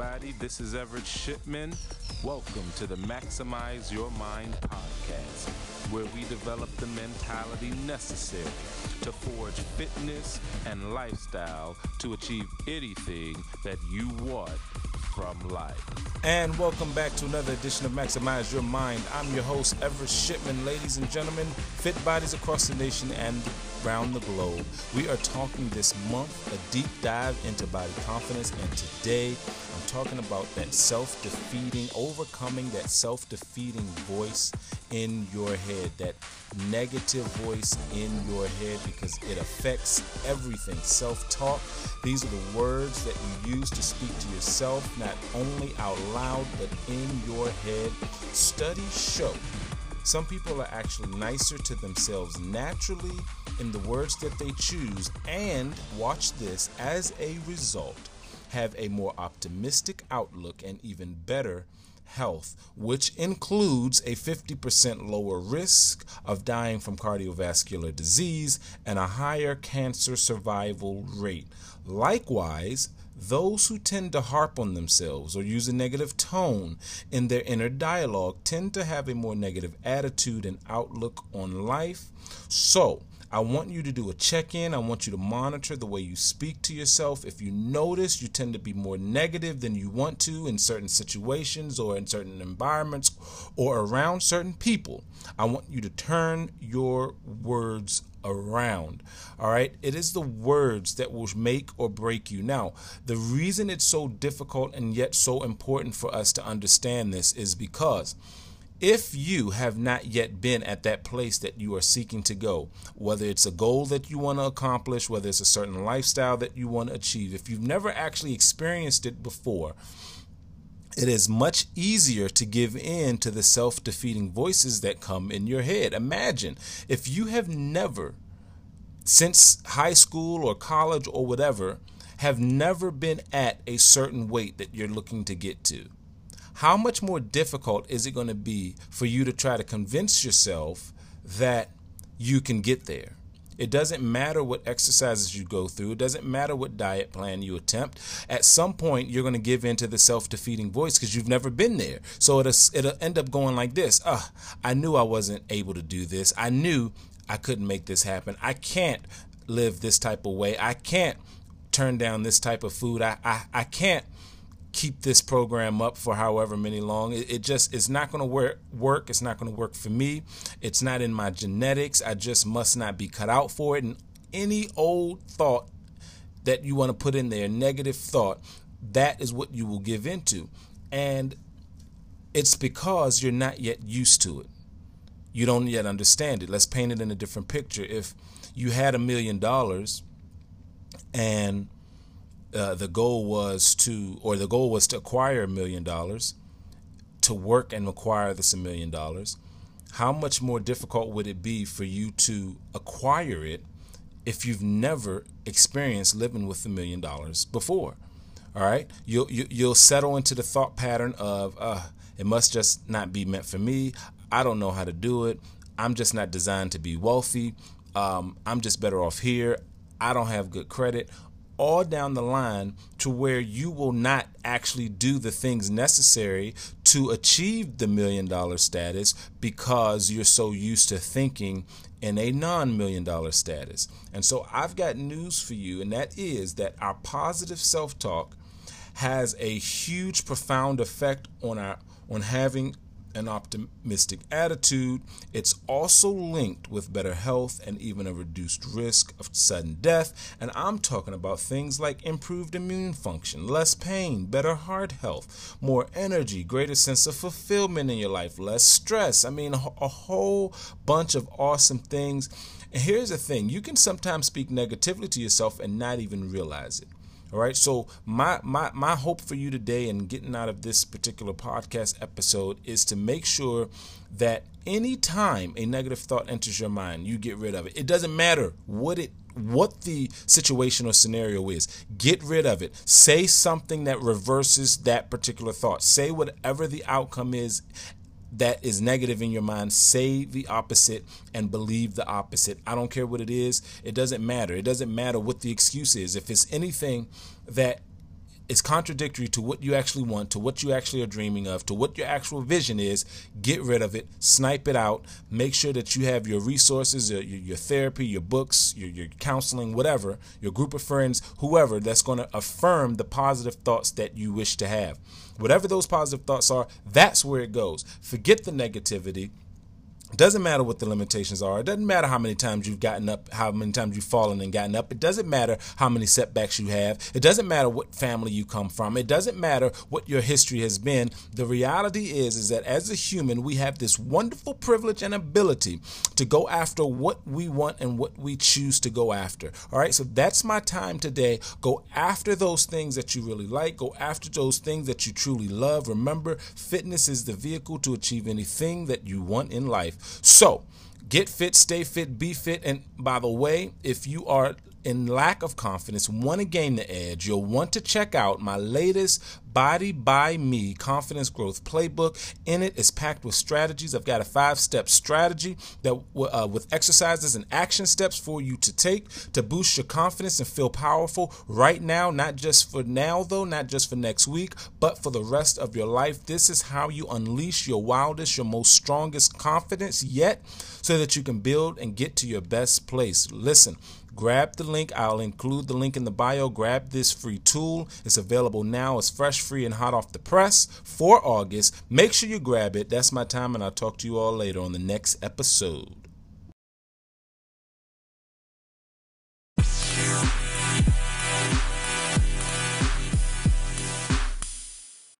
everybody. This is Everett Shipman. Welcome to the Maximize Your Mind podcast, where we develop the mentality necessary to forge fitness and lifestyle to achieve anything that you want from life. And welcome back to another edition of Maximize Your Mind. I'm your host, Everett Shipman. Ladies and gentlemen, fit bodies across the nation and around the globe. We are talking this month a deep dive into body confidence, and today I'm talking about that self defeating, overcoming that self defeating voice in your head, that negative voice in your head, because it affects everything. Self talk, these are the words that you use to speak to yourself, not only out loud, but in your head. Studies show some people are actually nicer to themselves naturally in the words that they choose, and watch this, as a result, have a more optimistic outlook and even better health, which includes a 50% lower risk of dying from cardiovascular disease and a higher cancer survival rate. Likewise, those who tend to harp on themselves or use a negative tone in their inner dialogue tend to have a more negative attitude and outlook on life. So, I want you to do a check in. I want you to monitor the way you speak to yourself. If you notice you tend to be more negative than you want to in certain situations or in certain environments or around certain people, I want you to turn your words around. All right. It is the words that will make or break you. Now, the reason it's so difficult and yet so important for us to understand this is because if you have not yet been at that place that you are seeking to go, whether it's a goal that you want to accomplish, whether it's a certain lifestyle that you want to achieve, if you've never actually experienced it before, it is much easier to give in to the self defeating voices that come in your head. Imagine if you have never, since high school or college or whatever, have never been at a certain weight that you're looking to get to how much more difficult is it going to be for you to try to convince yourself that you can get there? It doesn't matter what exercises you go through. It doesn't matter what diet plan you attempt. At some point, you're going to give in to the self-defeating voice because you've never been there. So it'll, it'll end up going like this. Uh, I knew I wasn't able to do this. I knew I couldn't make this happen. I can't live this type of way. I can't turn down this type of food. I, I, I can't keep this program up for however many long. It, it just it's not going to work. Work. It's not going to work for me. It's not in my genetics. I just must not be cut out for it. And any old thought that you want to put in there, negative thought, that is what you will give into, and it's because you're not yet used to it. You don't yet understand it. Let's paint it in a different picture. If you had a million dollars and uh, the goal was to, or the goal was to acquire a million dollars, to work and acquire this a million dollars. How much more difficult would it be for you to acquire it if you've never experienced living with a million dollars before? All right, you'll you, will you will settle into the thought pattern of, uh, it must just not be meant for me. I don't know how to do it. I'm just not designed to be wealthy. Um, I'm just better off here. I don't have good credit all down the line to where you will not actually do the things necessary to achieve the million dollar status because you're so used to thinking in a non million dollar status. And so I've got news for you, and that is that our positive self talk has a huge, profound effect on our on having an optimistic attitude. It's also linked with better health and even a reduced risk of sudden death. And I'm talking about things like improved immune function, less pain, better heart health, more energy, greater sense of fulfillment in your life, less stress. I mean, a, whole bunch of awesome things. And here's the thing you can sometimes speak negatively to yourself and not even realize it. All right. So my my my hope for you today and getting out of this particular podcast episode is to make sure that anytime a negative thought enters your mind, you get rid of it. It doesn't matter what it what the situation or scenario is. Get rid of it. Say something that reverses that particular thought. Say whatever the outcome is that is negative in your mind, say the opposite and believe the opposite. I don't care what it is. It doesn't matter. It doesn't matter what the excuse is. If it's anything that is contradictory to what you actually want, to what you actually are dreaming of, to what your actual vision is, get rid of it, snipe it out. Make sure that you have your resources, your, your therapy, your books, your, your counseling, whatever, your group of friends, whoever that's going to affirm the positive thoughts that you wish to have. Whatever those positive thoughts are, that's where it goes. Forget the negativity doesn't matter what the limitations are. It doesn't matter how many times you've gotten up, how many times you've fallen and gotten up. It doesn't matter how many setbacks you have. It doesn't matter what family you come from. It doesn't matter what your history has been. The reality is is that as a human, we have this wonderful privilege and ability to go after what we want and what we choose to go after. All right? So that's my time today. Go after those things that you really like. Go after those things that you truly love. Remember, fitness is the vehicle to achieve anything that you want in life. So, get fit, stay fit, be fit. And by the way, if you are in lack of confidence, want to gain the edge, you'll want to check out my latest Body by Me Confidence Growth Playbook. In it is packed with strategies. I've got a five-step strategy that uh, with exercises and action steps for you to take to boost your confidence and feel powerful right now, not just for now though, not just for next week, but for the rest of your life. This is how you unleash your wildest, your most strongest confidence yet so that you can build and get to your best place. Listen, Grab the link. I'll include the link in the bio. Grab this free tool. It's available now. It's fresh, free, and hot off the press for August. Make sure you grab it. That's my time, and I'll talk to you all later on the next episode.